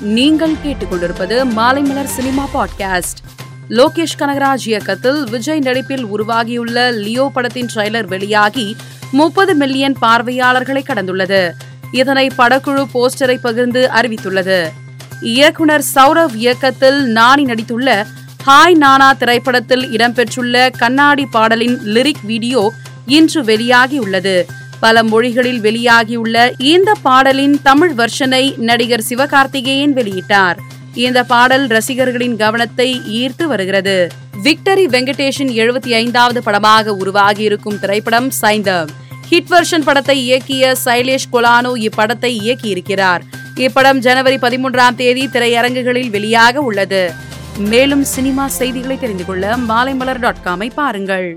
நீங்கள் கேட்டுக்கொண்டிருப்பது Maalaimalar cinema podcast. Lokesh Kanagaraj இயக்கத்தில் விஜய் நடிப்பில் உருவாகியுள்ள லியோ படத்தின் ட்ரெய்லர் வெளியாகி முப்பது மில்லியன் பார்வையாளர்களை கடந்துள்ளது. இதனை படக்குழு போஸ்டரை பகிர்ந்து அறிவித்துள்ளது. இயக்குனர் சௌரவ் இயக்கத்தில் நானி நடித்துள்ள ஹாய் நானா திரைப்படத்தில் இடம்பெற்றுள்ள கண்ணாடி பாடலின் லிரிக் வீடியோ இன்று வெளியாகியுள்ளது. பல மொழிகளில் வெளியாகியுள்ள இந்த பாடலின் தமிழ் வெர்ஷனை நடிகர் சிவகார்த்திகேயன் வெளியிட்டார். இந்த பாடல் ரசிகர்களின் கவனத்தை ஈர்த்து வருகிறது. விக்டரி வெங்கடேஷின் எழுபத்தி ஐந்தாவது படமாக உருவாகியிருக்கும் திரைப்படம் சைந்தவ் ஹிட் வெர்ஷன் படத்தை இயக்கிய சைலேஷ் கொலானோ இப்படத்தை இயக்கியிருக்கிறார். இப்படம் ஜனவரி பதிமூன்றாம் தேதி திரையரங்குகளில் வெளியாக உள்ளது. மேலும் சினிமா செய்திகளை தெரிந்து கொள்ள மாலைமலர் டாட் காமை பாருங்கள்.